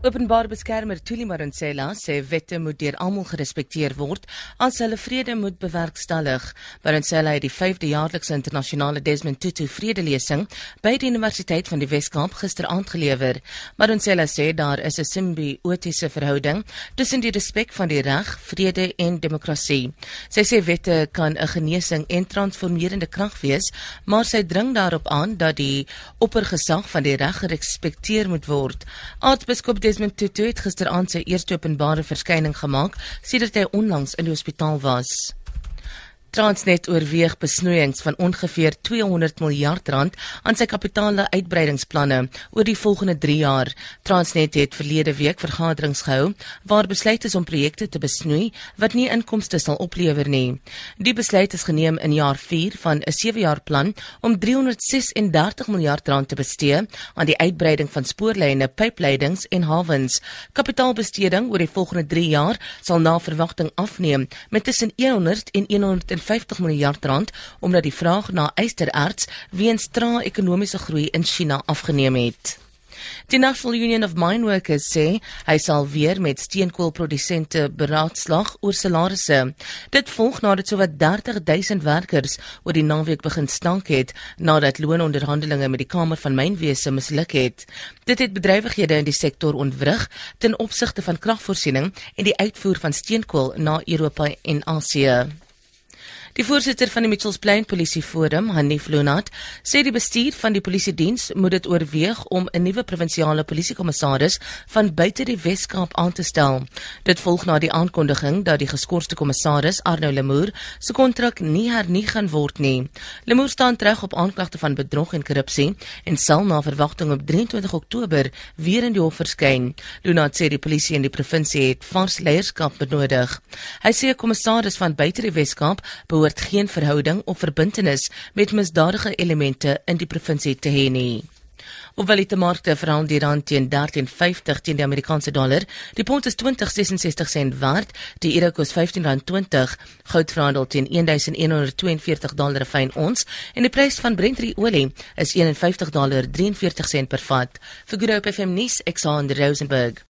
Openbare beskermer Thuli Maronsela sê wette moet deur almal gerespekteer word as hulle vrede moet bewerkstellig. Maronsela het die 5de jaarlikse internasionale Desmond Tutu vredelesing by die Universiteit van die Wes-Kaap gisteraand gelewer. Maronsela sê daar is 'n simbiotiese verhouding tussen die respek van die reg, vrede en demokrasie. Sy sê wette kan 'n genesing en transformerende krag wees, maar sy dring daarop aan dat die oppergesag van die reg gerespekteer moet word. Aartsbiskop Desmond Tutu het gisteraand sy eerste openbare verskyning gemaak sedert hy onlangs in die hospitaal was. Transnet oorweeg besnoeiings van ongeveer 200 miljard rand aan sy kapitale uitbreidingsplanne oor die volgende 3 jaar. Transnet het verlede week vergaderings gehou waar besluit is om projekte te besnoei wat nie inkomste sal oplewer nie. Die besluit is geneem in jaar 4 van 'n 7-jaar plan om 336 miljard rand te bestee aan die uitbreiding van spoorlyne, pypleidings en hawens. Kapitaalbesteding oor die volgende 3 jaar sal na verwagting afneem met tussen 100 en 100 150 miljard rand omdat die vraag na ystererts weens trae ekonomiese groei in China afgeneem het. Die National Union of Mine Workers sê hy sal weer met steenkoolprodusente beraadslag oor salarisse. Dit volg nadat sowat 30 000 werkers oor die naweek begin stank het nadat loononderhandelinge met die Kamer van Mynwese misluk het. Dit het bedrywighede in die sektor ontwrig ten opsigte van kragvoorsiening en die uitvoer van steenkool na Europa en Asië. Die voorsitter van die Mitchells Plain Polisie Forum, Hanif Lunat, sê die bestuur van die polisie diens moet dit oorweeg om 'n nuwe provinsiale polisiekommissaris van buite die Wes-Kaap aan te stel. Dit volg na die aankondiging dat die geskorste kommissaris, Arno Lemoer, se kontrak nie hernie gaan word nie. Lemoer staan terug op aanklagte van bedrog en korrupsie en sal na verwagting op 23 Oktober weer in die hof verskyn. Lunat sê die polisie in die provinsie het vars leierskap benodig. Hy sê 'n kommissaris van buite die Wes-Kaap behoort geen verhouding of verbintenis met misdadige elemente in die provinsie te hê nie. Hoewel die markte verhandel die rand teen 13.50 teen die Amerikaanse dollar, die pond is 20.66 sent werd, die euro kos 15.20, goud verhandel teen 1.142 dollar per ons en die prys van Brent olie is 51.43 sent per vat. Vir Groep FM nuus, Alexander Rosenberg.